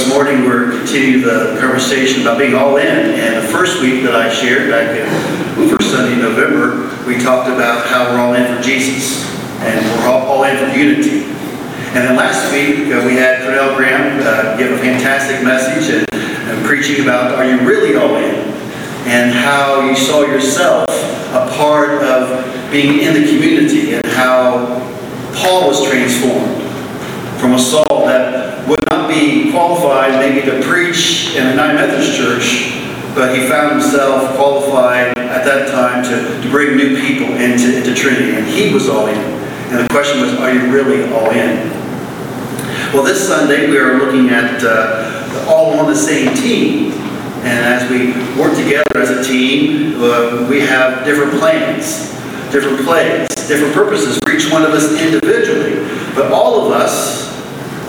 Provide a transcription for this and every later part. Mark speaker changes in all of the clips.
Speaker 1: this morning we're continuing the conversation about being all in. And the first week that I shared back in first Sunday in November, we talked about how we're all in for Jesus and we're all, all in for unity. And then last week uh, we had Cornell Graham uh, give a fantastic message and, and preaching about are you really all in? And how you saw yourself a part of being in the community and how Paul was transformed from a Saul that would not be qualified maybe to preach in a United Methodist church, but he found himself qualified at that time to, to bring new people into, into Trinity. And he was all in. And the question was, are you really all in? Well, this Sunday we are looking at uh, all on the same team. And as we work together as a team, uh, we have different plans, different plays, different purposes for each one of us individually. But all of us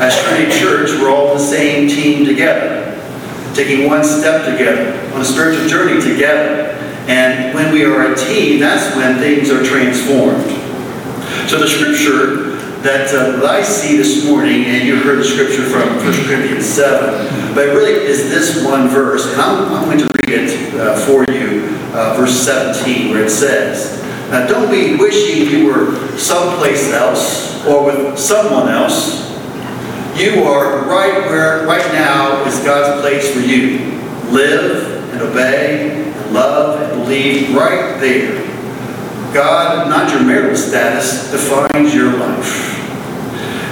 Speaker 1: as Trinity Church, we're all the same team together, taking one step together on a spiritual journey together. And when we are a team, that's when things are transformed. So the scripture that, uh, that I see this morning, and you heard the scripture from 1 Corinthians 7, but really is this one verse, and I'm, I'm going to read it uh, for you, uh, verse 17, where it says, Now don't be wishing you were someplace else or with someone else you are right where, right now is God's place for you. Live and obey and love and believe right there. God, not your marital status, defines your life.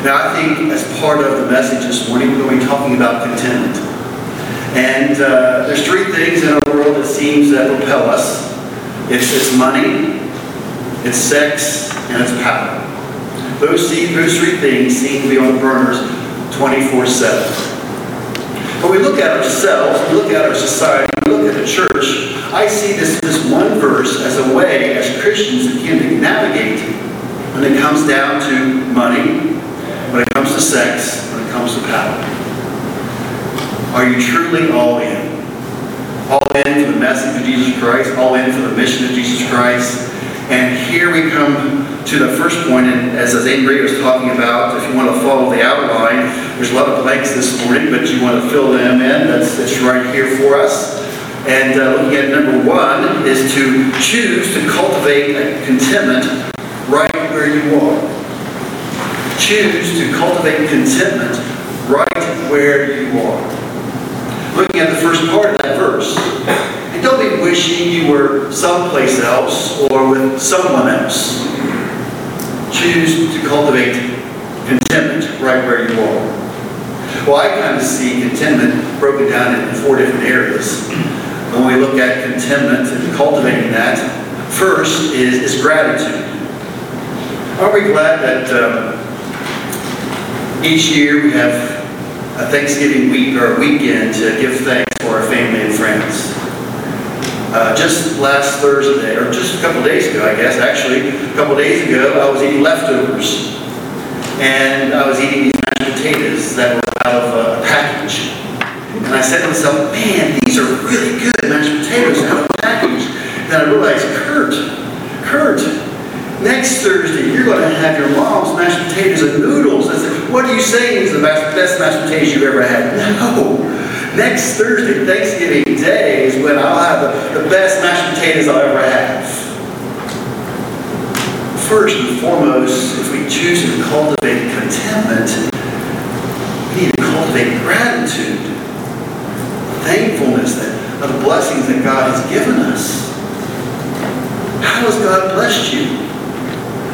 Speaker 1: Now, I think as part of the message this morning, we're going to be talking about contentment. And uh, there's three things in our world that seems that propel us. It's, it's money, it's sex, and it's power. Those, those three things seem to be on the burners 24 7. When we look at ourselves, we look at our society, we look at the church, I see this, this one verse as a way, as Christians, again, to navigate when it comes down to money, when it comes to sex, when it comes to power. Are you truly all in? All in for the message of Jesus Christ, all in for the mission of Jesus Christ. And here we come to the first point, and as Zane Gray was talking about, if you want to follow the outline, there's a lot of blanks this morning, but you want to fill them in, that's, that's right here for us. And uh, looking at number one is to choose to cultivate contentment right where you are. Choose to cultivate contentment right where you are. Looking at the first part of that verse, and don't be wishing you were someplace else or with someone else choose to cultivate contentment right where you are. Well, I kind of see contentment broken down in four different areas. When we look at contentment and cultivating that, first is, is gratitude. Are we glad that um, each year we have a Thanksgiving week or a weekend to give thanks for our family and friends? Uh, just last Thursday, or just a couple days ago, I guess, actually, a couple days ago, I was eating leftovers. And I was eating potatoes that were out of uh, a package. And I said to myself, man, these are really good mashed potatoes out of a package. And I realized, Kurt, Kurt, next Thursday, you're going to have your mom's mashed potatoes and noodles. I said, what are you saying is the best mashed potatoes you've ever had? No. Next Thursday, Thanksgiving Day, is when I'll have the, the best mashed potatoes I'll ever have. First and foremost, if we choose to cultivate contentment, gratitude, thankfulness that, of the blessings that God has given us. How has God blessed you?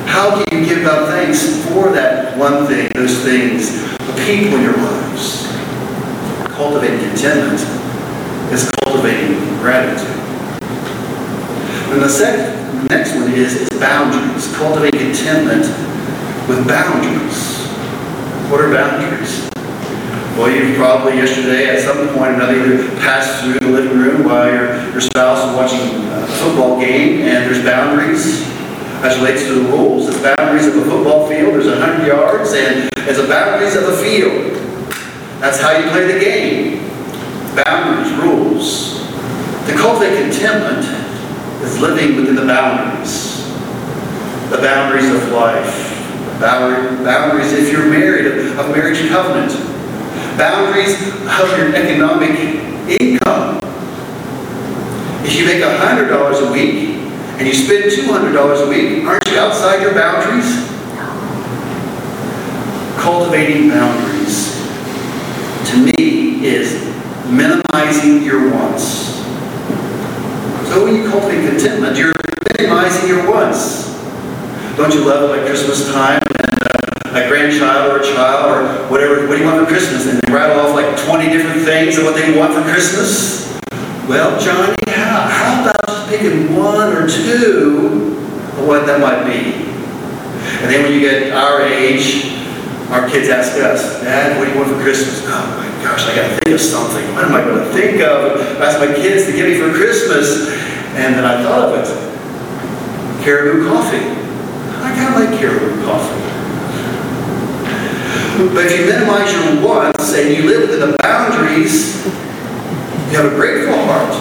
Speaker 1: How can you give God thanks for that one thing, those things, the people in your lives? cultivating contentment is cultivating gratitude. And the second, next one is, is boundaries. Cultivate contentment with boundaries. What are boundaries? Well, you've probably yesterday at some point or another passed through the living room while your, your spouse is watching a football game and there's boundaries as relates to the rules. There's boundaries of a football field. There's 100 yards and there's the boundaries of a field. That's how you play the game. Boundaries, rules. To cultivate contentment is living within the boundaries. The boundaries of life. Boundaries, if you're married, of marriage covenant. Boundaries of your economic income. If you make $100 a week and you spend $200 a week, aren't you outside your boundaries? Cultivating boundaries, to me, is minimizing your wants. So when you cultivate contentment, you're minimizing your wants. Don't you love it like Christmas time a grandchild or a child or whatever, what do you want for Christmas? And they rattle off like 20 different things of what they want for Christmas? Well, Johnny, how, how about just picking one or two of what that might be? And then when you get our age, our kids ask us, Dad, what do you want for Christmas? Oh my gosh, I gotta think of something. What am I gonna think of? I asked my kids to give me for Christmas. And then I thought of it. Caribou coffee. I kind of like caribou coffee. But if you minimize your wants and you live within the boundaries, you have a grateful heart.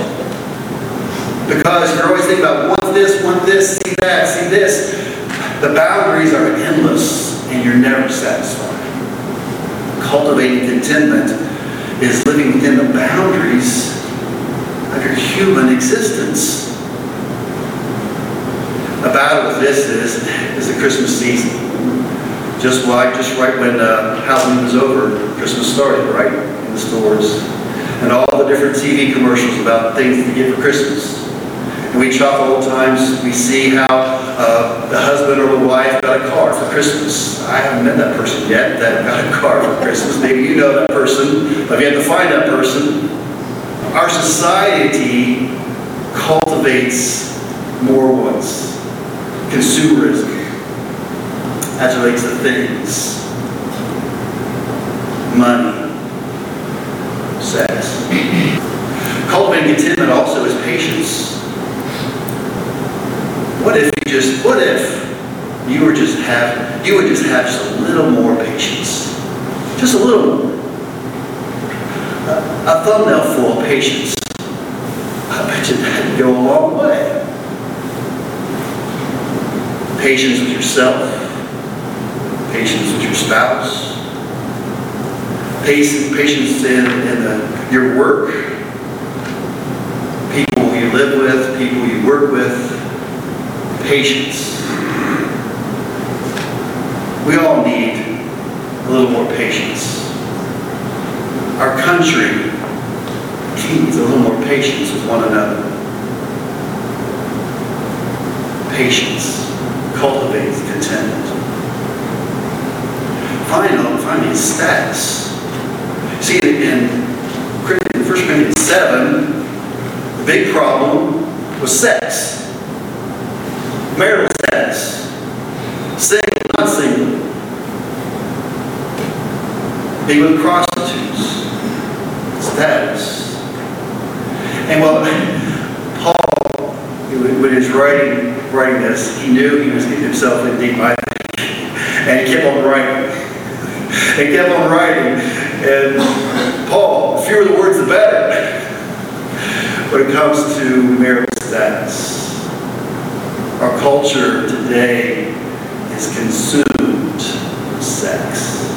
Speaker 1: Because you're always thinking about want this, want this, see that, see this. The boundaries are endless and you're never satisfied. Cultivating contentment is living within the boundaries of your human existence. The battle with this is, is the Christmas season. Just like, just right when uh, Halloween was over, Christmas started, right? In the stores. And all the different TV commercials about things to get for Christmas. And we chuckle times, we see how uh, the husband or the wife got a car for Christmas. I haven't met that person yet that got a car for Christmas. Maybe you know that person, but you have to find that person. Our society cultivates more wants. Consumerism as it relates to things. Money. Sex. Cultivating contentment also is patience. What if you just, what if you were just have, you would just have just a little more patience? Just a little more. A, a thumbnail full of patience. I bet you that'd go a long way. Patience with yourself. Patience with your spouse. Patience, patience in, in the, your work. People you live with, people you work with patience. We all need a little more patience. Our country needs a little more patience with one another. Patience cultivates contentment. Finally, finally, status. See, in 1 Corinthians 7, the big problem was sex marital status, single, not single, with prostitutes, status. And well, Paul, when he was writing, writing this, he knew he was getting himself in deep. And he kept on writing. He kept on writing. And Paul, fewer the words, the better. When it comes to marital status. Our culture today is consumed with sex.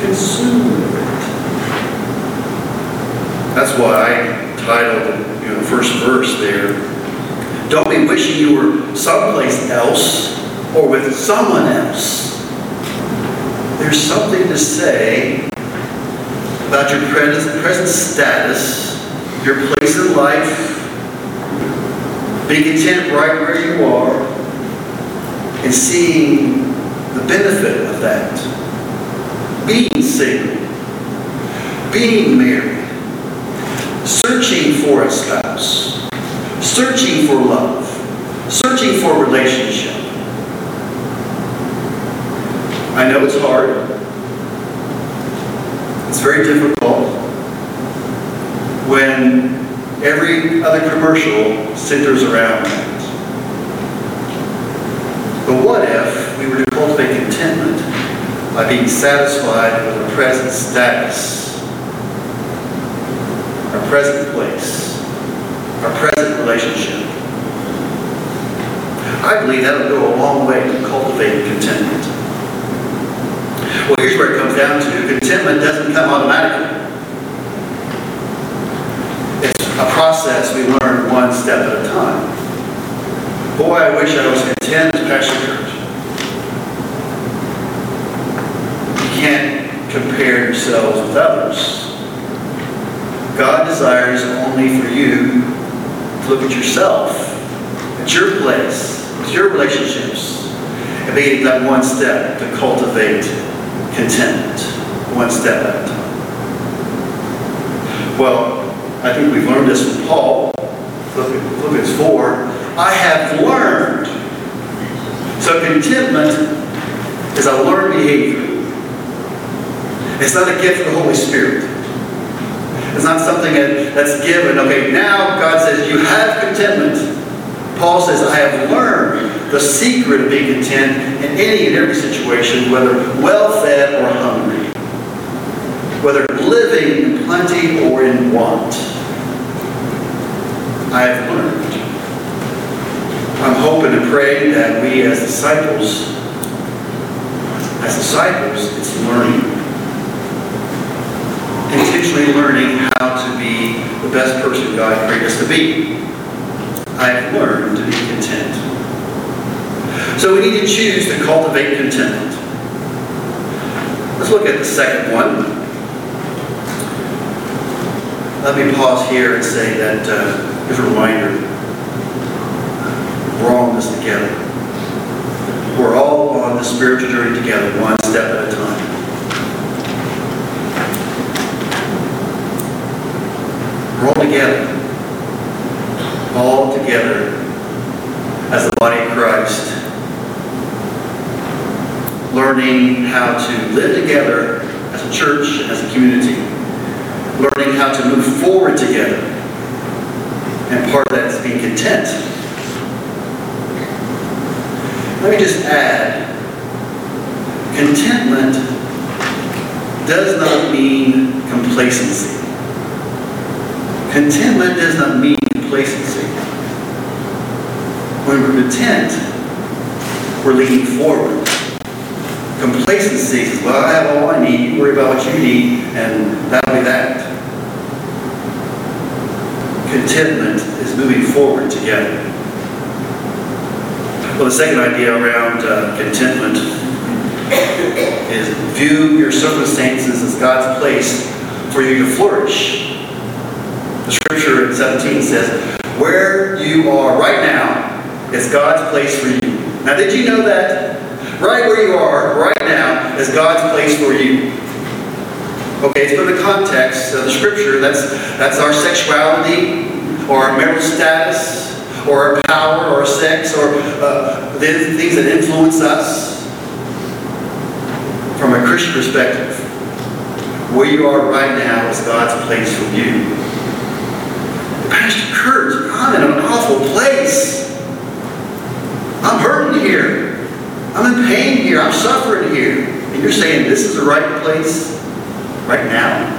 Speaker 1: Consumed. That's why I titled you know, the first verse there. Don't be wishing you were someplace else or with someone else. There's something to say about your present, status, your place in life, be content right where you are and seeing the benefit of that. Being single, being married, searching for a spouse, searching for love, searching for a relationship. I know it's hard. It's very difficult when Every other commercial centers around that. But what if we were to cultivate contentment by being satisfied with our present status, our present place, our present relationship? I believe that would go a long way to cultivating contentment. Well, here's where it comes down to. Contentment doesn't come automatically. It's a process we learn one step at a time. Boy, I wish I was content as Pastor Kurt. You can't compare yourselves with others. God desires only for you to look at yourself, at your place, at your relationships, and be that one step to cultivate contentment, one step at a time. Well, I think we've learned this from Paul, Philippians 4. I have learned. So contentment is a learned behavior. It's not a gift of the Holy Spirit. It's not something that, that's given. Okay, now God says you have contentment. Paul says, I have learned the secret of being content in any and every situation, whether well-fed or hungry, whether living in plenty or in want. I have learned. I'm hoping and praying that we as disciples, as disciples, it's learning. Intentionally learning how to be the best person God created us to be. I have learned to be content. So we need to choose to cultivate contentment. Let's look at the second one. Let me pause here and say that uh, here's a reminder. We're all in this together. We're all on the spiritual journey together, one step at a time. We're all together. All together as the body of Christ. Learning how to live together as a church, as a community. Learning how to move forward together. And part of that is being content. Let me just add, contentment does not mean complacency. Contentment does not mean complacency. When we're content, we're leaning forward. Complacency says, well, I have all I need, you worry about what you need, and that'll be that. Contentment is moving forward together. Well, the second idea around uh, contentment is view your circumstances as God's place for you to flourish. The scripture in 17 says, where you are right now is God's place for you. Now, did you know that? Right where you are right now is God's place for you. Okay, it's from the context of the scripture. That's, that's our sexuality or our marital status or our power or our sex or uh, the things that influence us. From a Christian perspective, where you are right now is God's place for you. Pastor Kurt, I'm in an awful place. I'm hurting here. I'm in pain here. I'm suffering here. And you're saying this is the right place right now?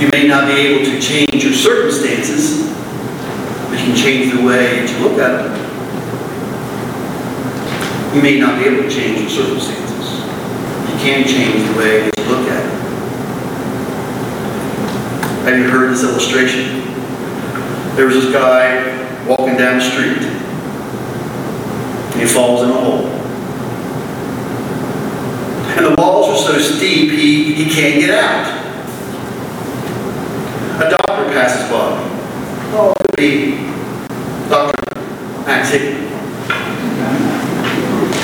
Speaker 1: You may not be able to change your circumstances, but you can change the way that you look at them. You may not be able to change your circumstances. You can change the way that you look at them. Have you heard this illustration? There was this guy walking down the street. And he falls in a hole. And the walls are so steep, he, he can't get out. A doctor passes by. Oh, it could be Dr. Max Hickman.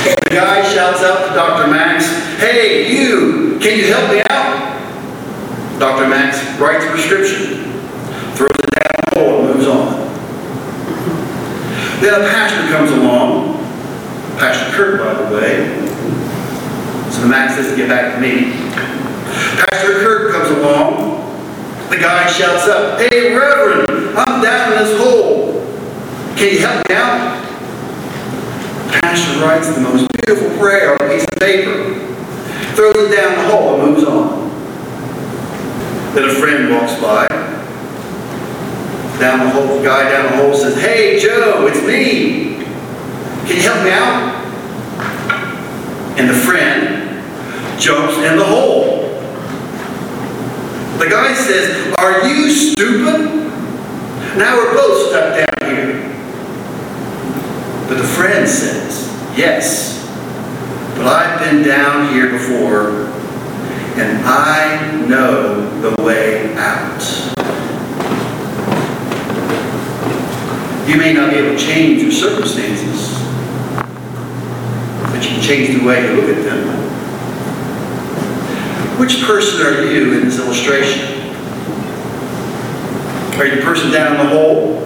Speaker 1: The guy shouts out to Dr. Max, Hey, you, can you help me? Dr. Max writes a prescription, throws it down the hole, and moves on. Then a pastor comes along, Pastor Kirk, by the way. So the Max doesn't get back to me. Pastor Kirk comes along. The guy shouts up, Hey, Reverend, I'm down in this hole. Can you help me out? Pastor writes the most beautiful prayer on a piece of paper, throws it down the hole, and moves. Then a friend walks by. Down the hole, guy down the hole says, Hey, Joe, it's me. Can you help me out? And the friend jumps in the hole. The guy says, Are you stupid? Now we're both stuck down here. But the friend says, Yes, but I've been down here before, and I know the way out. You may not be able to change your circumstances, but you can change the way you look at them. Which person are you in this illustration? Are you the person down in the hole?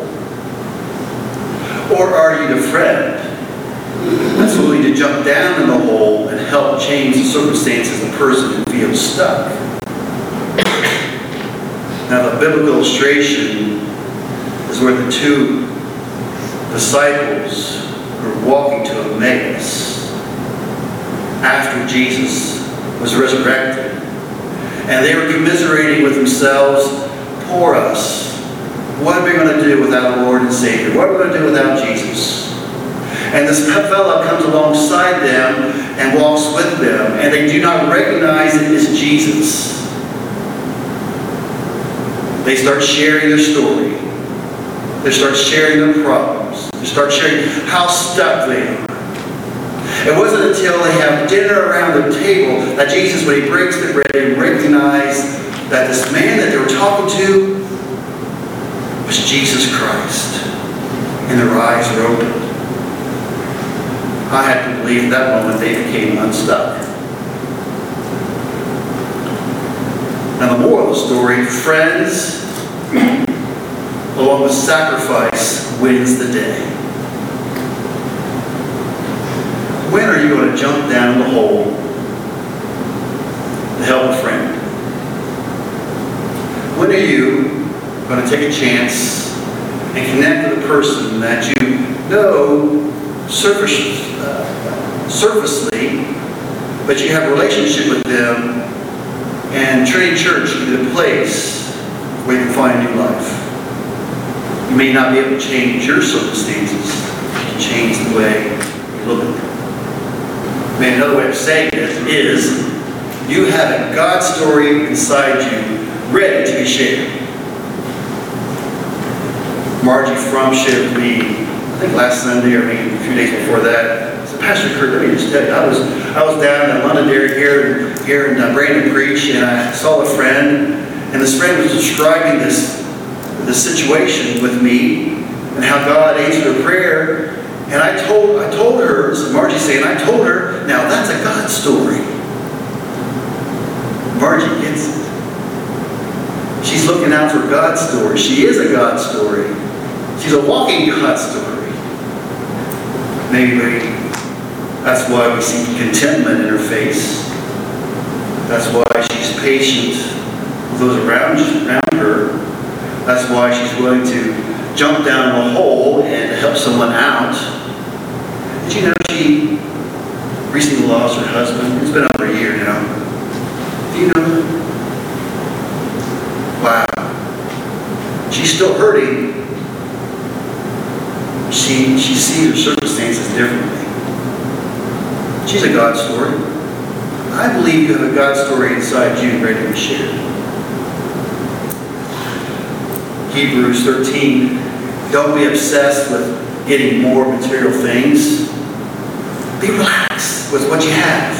Speaker 1: Or are you the friend that's willing to jump down in the hole and help change the circumstances of the person who feels stuck? Now, the biblical illustration is where the two disciples were walking to Emmaus after Jesus was resurrected. And they were commiserating with themselves, poor us. What are we going to do without Lord and Savior? What are we going to do without Jesus? And this fellow comes alongside them and walks with them, and they do not recognize it as Jesus. They start sharing their story. They start sharing their problems. They start sharing how stuck they are. It wasn't until they have dinner around the table that Jesus, when he breaks the bread, recognized that this man that they were talking to was Jesus Christ. And their eyes were opened. I had to believe at that moment they became unstuck. Now the moral of the story, friends, along with sacrifice, wins the day. When are you going to jump down the hole to help a friend? When are you going to take a chance and connect with a person that you know surface, uh, surfacely, but you have a relationship with them, and Trinity Church can be the place where you can find new life. You may not be able to change your circumstances, you change the way you look at them. Maybe another way of saying it is you have a God story inside you ready to be shared. Margie Frum shared with me, I think last Sunday or maybe a few days before that. So Pastor Kurt, let me just tell you, I was I was down in Londonderry here here in uh, Brandon Preach, and I saw a friend, and this friend was describing this this situation with me and how God answered her prayer. And I told I told her, so Margie saying, I told her, now that's a God story. Margie gets it. She's looking out for God's story. She is a God story. She's a walking God story. Maybe that's why we see contentment in her face. That's why she's patient with those around, around her. That's why she's willing to jump down a hole and help someone out. Did you know she recently lost her husband? It's been over a year now. Do you know? Wow. She's still hurting. She, she sees her circumstances differently. She's a God story. I believe you have a God story inside you ready to be shared. Hebrews 13. Don't be obsessed with getting more material things. Be relaxed with what you have.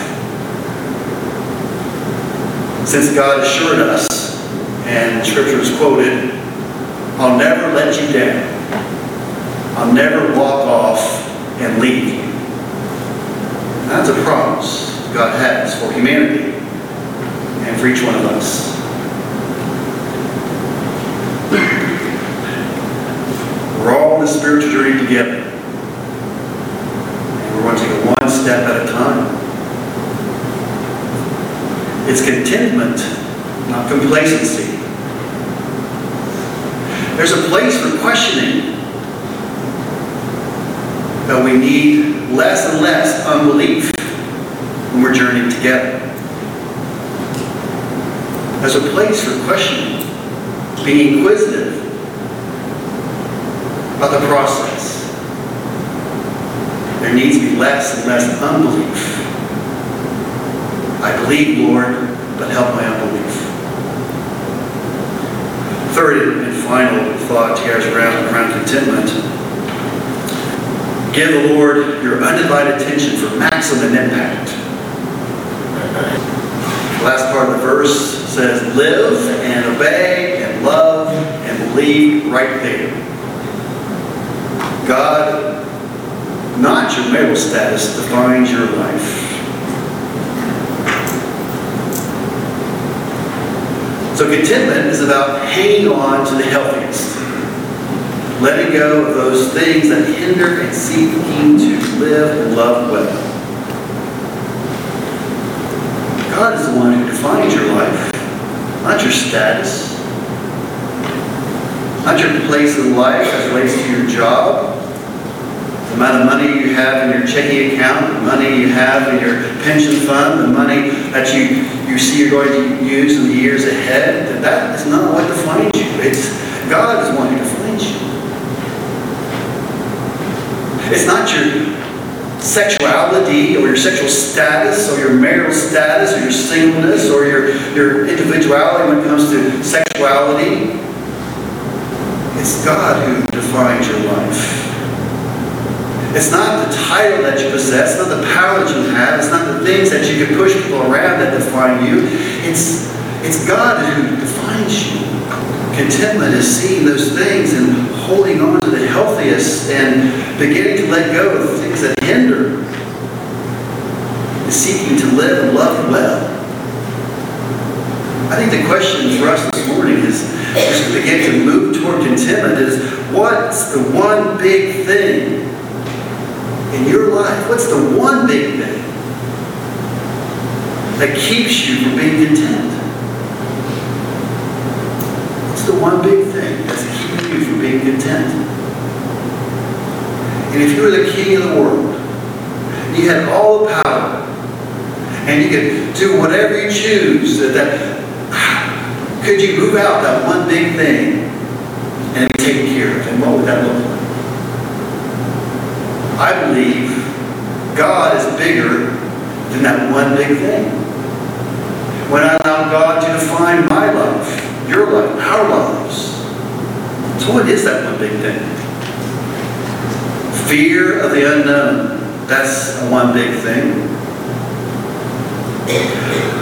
Speaker 1: Since God assured us, and Scripture is quoted, I'll never let you down. I'll never walk off and you. That's a promise God has for humanity and for each one of us. We're all on this spiritual journey together. And we're going to take it one step at a time. It's contentment, not complacency. There's a place for questioning. But we need less and less unbelief when we're journeying together. There's a place for questioning, being inquisitive about the process. There needs to be less and less unbelief I believe, Lord, but help my unbelief. Third and final thought here is around, around contentment. Give the Lord your undivided attention for maximum impact. The last part of the verse says, live and obey and love and believe right there. God, not your marital status, defines your life. So contentment is about hanging on to the healthiest. Letting go of those things that hinder and seeking to live and love well. God is the one who defines your life, not your status, not your place in life as relates to your job, the amount of money you have in your checking account, the money you have in your pension fund, the money that you, you see you're going to use in the years ahead, that is not what defines you. It's God is the one who defines you. It's not your sexuality or your sexual status or your marital status or your singleness or your, your individuality when it comes to sexuality. It's God who defines your life. It's not the title that you possess, not the power that you have, it's not the things that you can push people around that define you. It's, it's God who defines you. Contentment is seeing those things and holding on to the healthiest and beginning to let go of the things that hinder. Is seeking to live and love well. I think the question for us this morning is, as we begin to move toward contentment, is what's the one big thing in your life? What's the one big thing that keeps you from being content? What's the one big thing that's keeping you from being content? And if you were the king of the world, you had all the power, and you could do whatever you choose, that, that could you move out that one big thing and be taken care of? And what would that look like? I believe God is bigger than that one big thing. When I allow God to define my life, your life, our lives, so what is that one big thing? Fear of the unknown. That's one big thing.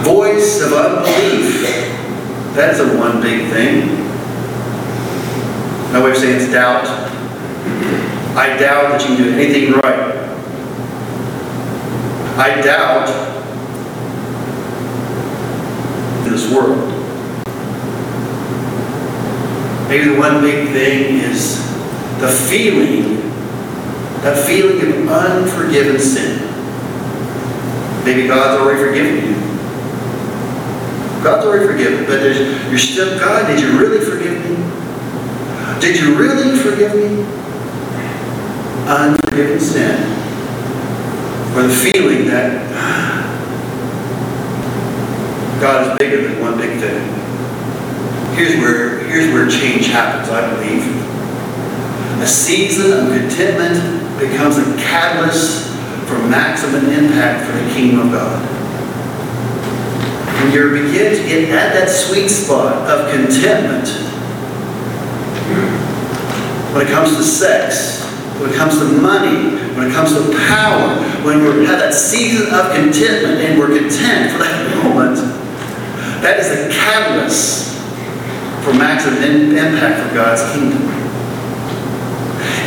Speaker 1: Voice of unbelief. That's a one big thing. No way of saying it's doubt. I doubt that you can do anything right. I doubt this world. Maybe the one big thing is the feeling, that feeling of unforgiven sin. Maybe God's already forgiven you. God's already forgiven, but there's, you're still, God, did you really forgive me? Did you really forgive me? Unforgiven sin. Or the feeling that ah, God is bigger than one big thing. Here's where, here's where change happens, I believe. A season of contentment becomes a catalyst for maximum impact for the kingdom of God. When you begin to get at that sweet spot of contentment, when it comes to sex, when it comes to money, when it comes to power, when we have that season of contentment and we're content for that moment, that is a catalyst for maximum impact for God's kingdom.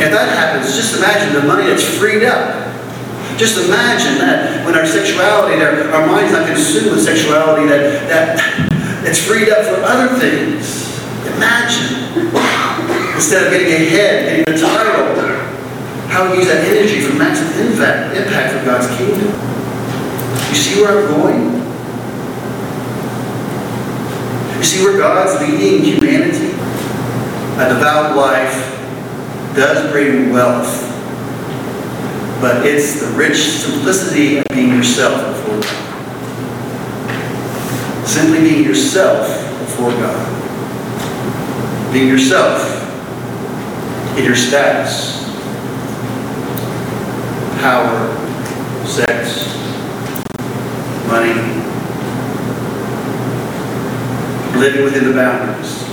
Speaker 1: If that happens, just imagine the money that's freed up. Just imagine that when our sexuality, our, our mind's not consumed with sexuality, that, that it's freed up for other things. Imagine. Instead of getting ahead, getting the title, how we use that energy for maximum impact, for God's kingdom. You see where I'm going? You see where God's leading humanity? A devout life does bring wealth, but it's the rich simplicity of being yourself before God. Simply being yourself before God. Being yourself in your status, power, sex, money, living within the boundaries.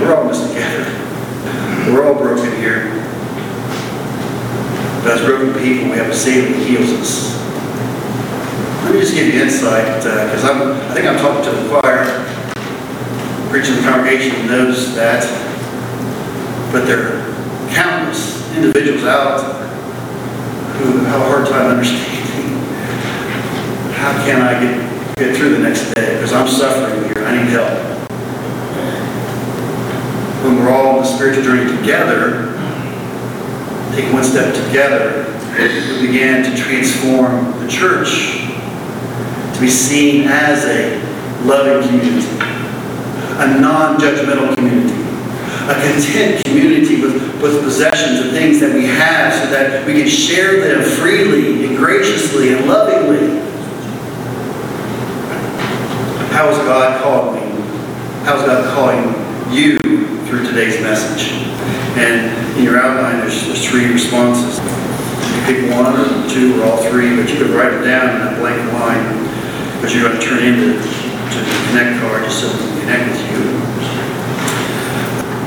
Speaker 1: We're all. We're all broken here. As broken people, we have a Savior that heals us. Let me just give you insight, uh, because I'm, I think I'm talking to the choir. Preaching the congregation knows that. But there are countless individuals out who have a hard time understanding how can I get, get through the next day? Because I'm suffering here. I need help. When we're all on the spiritual journey together, take one step together, we began to transform the church to be seen as a loving community, a non-judgmental community, a content community with, with possessions and things that we have so that we can share them freely and graciously and lovingly. How is God calling me? How is God calling you through today's message? And in your outline, there's, there's three responses. You pick one or two or all three, but you could write it down in a blank line, but you're going to turn into to the connect card just so we can connect with you.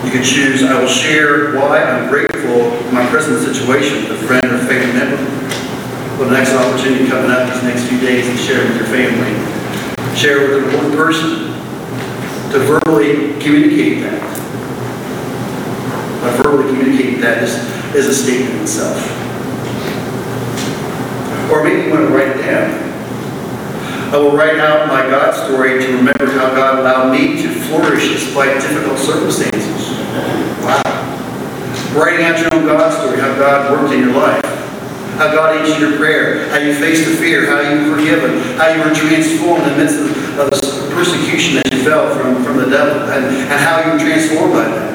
Speaker 1: You can choose, I will share why I'm grateful for my present situation with a friend or family member. Well, the next opportunity coming up these next few days to share with your family. Share with one person to verbally communicate that. By verbally communicating that is, is a statement in itself. Or maybe you want to write it down. I will write out my God story to remember how God allowed me to flourish despite difficult circumstances. Wow. Writing out your own God story, how God worked in your life, how God answered your prayer, how you faced the fear, how you were forgiven, how you were transformed in the midst of, of persecution that you felt from, from the devil, and, and how you were transformed by that.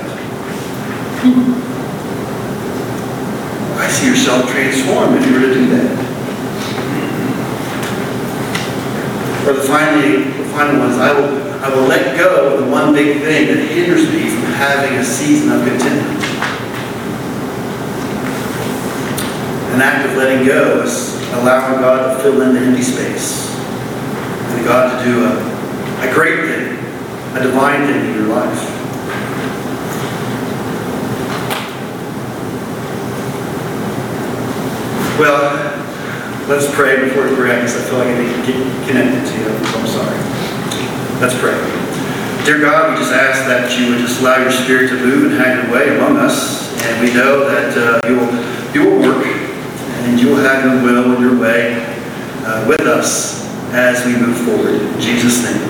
Speaker 1: I see yourself transformed if you were to do that. Or the finally, the final one is I will, I will let go of the one big thing that hinders me from having a season of contentment. An act of letting go is allowing God to fill in the empty space. And God to do a, a great thing, a divine thing in your life. Well, let's pray before we pray because I feel like I need to get connected to you. I'm sorry. Let's pray. Dear God, we just ask that you would just allow your spirit to move and have your way among us. And we know that uh, you, will, you will work and you will have your will and your way uh, with us as we move forward. In Jesus' name.